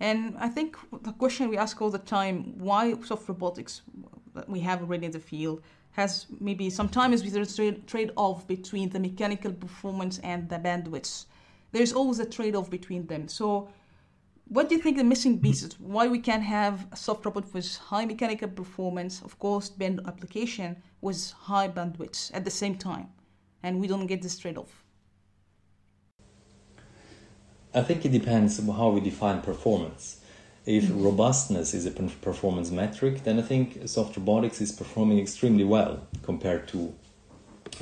And I think the question we ask all the time, why soft robotics that we have already in the field has maybe sometimes there's a trade-off between the mechanical performance and the bandwidth. There's always a trade-off between them. So what do you think the missing pieces? Why we can't have a soft robot with high mechanical performance, of course, band application with high bandwidth at the same time, and we don't get this trade-off? I think it depends on how we define performance. If mm-hmm. robustness is a performance metric, then I think soft robotics is performing extremely well compared to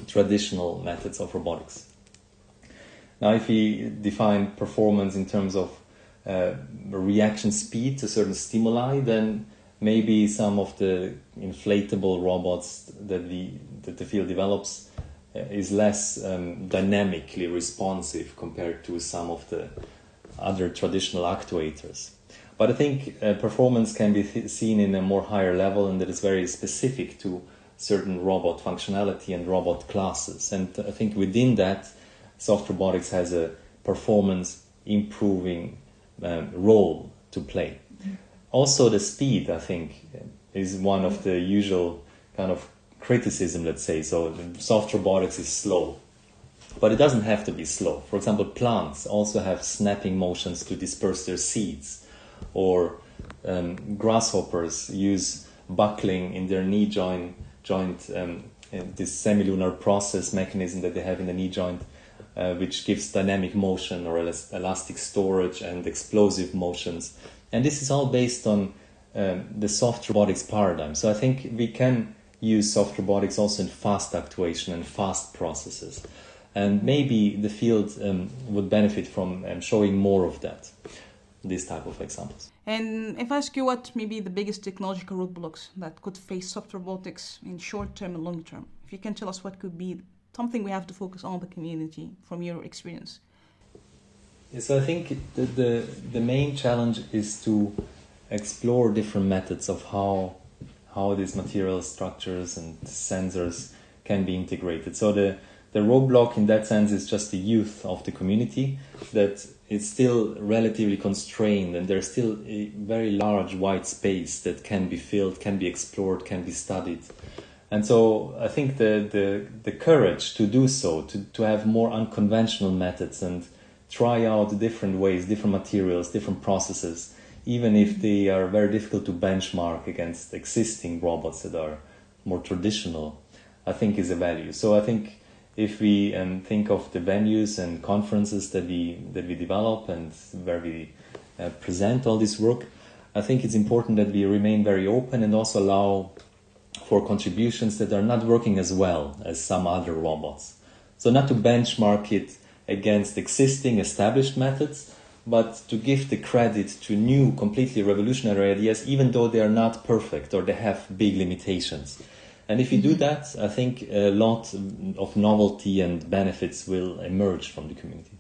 traditional methods of robotics. Now, if we define performance in terms of uh, reaction speed to certain stimuli, then maybe some of the inflatable robots that the that the field develops is less um, dynamically responsive compared to some of the other traditional actuators. But I think uh, performance can be th- seen in a more higher level and that is very specific to certain robot functionality and robot classes. And I think within that, soft robotics has a performance improving um, role to play. Also, the speed, I think, is one of the usual kind of criticism, let's say. So soft robotics is slow, but it doesn't have to be slow. For example, plants also have snapping motions to disperse their seeds, or um, grasshoppers use buckling in their knee joint, joint um, this semilunar process mechanism that they have in the knee joint, uh, which gives dynamic motion or elastic storage and explosive motions. And this is all based on um, the soft robotics paradigm. So I think we can use soft robotics also in fast actuation and fast processes. And maybe the field um, would benefit from um, showing more of that, this type of examples. And if I ask you what maybe the biggest technological roadblocks that could face soft robotics in short term and long term, if you can tell us what could be something we have to focus on the community from your experience. So I think the, the, the main challenge is to explore different methods of how how these material structures and sensors can be integrated. So the the roadblock in that sense is just the youth of the community that it's still relatively constrained and there's still a very large white space that can be filled, can be explored, can be studied. And so I think the, the, the courage to do so, to, to have more unconventional methods and try out different ways, different materials, different processes, even if they are very difficult to benchmark against existing robots that are more traditional, I think is a value. So I think if we um, think of the venues and conferences that we that we develop and where we uh, present all this work, I think it's important that we remain very open and also allow for contributions that are not working as well as some other robots. So not to benchmark it against existing established methods, but to give the credit to new, completely revolutionary ideas, even though they are not perfect or they have big limitations. And if you do mm-hmm. that, I think a lot of novelty and benefits will emerge from the community.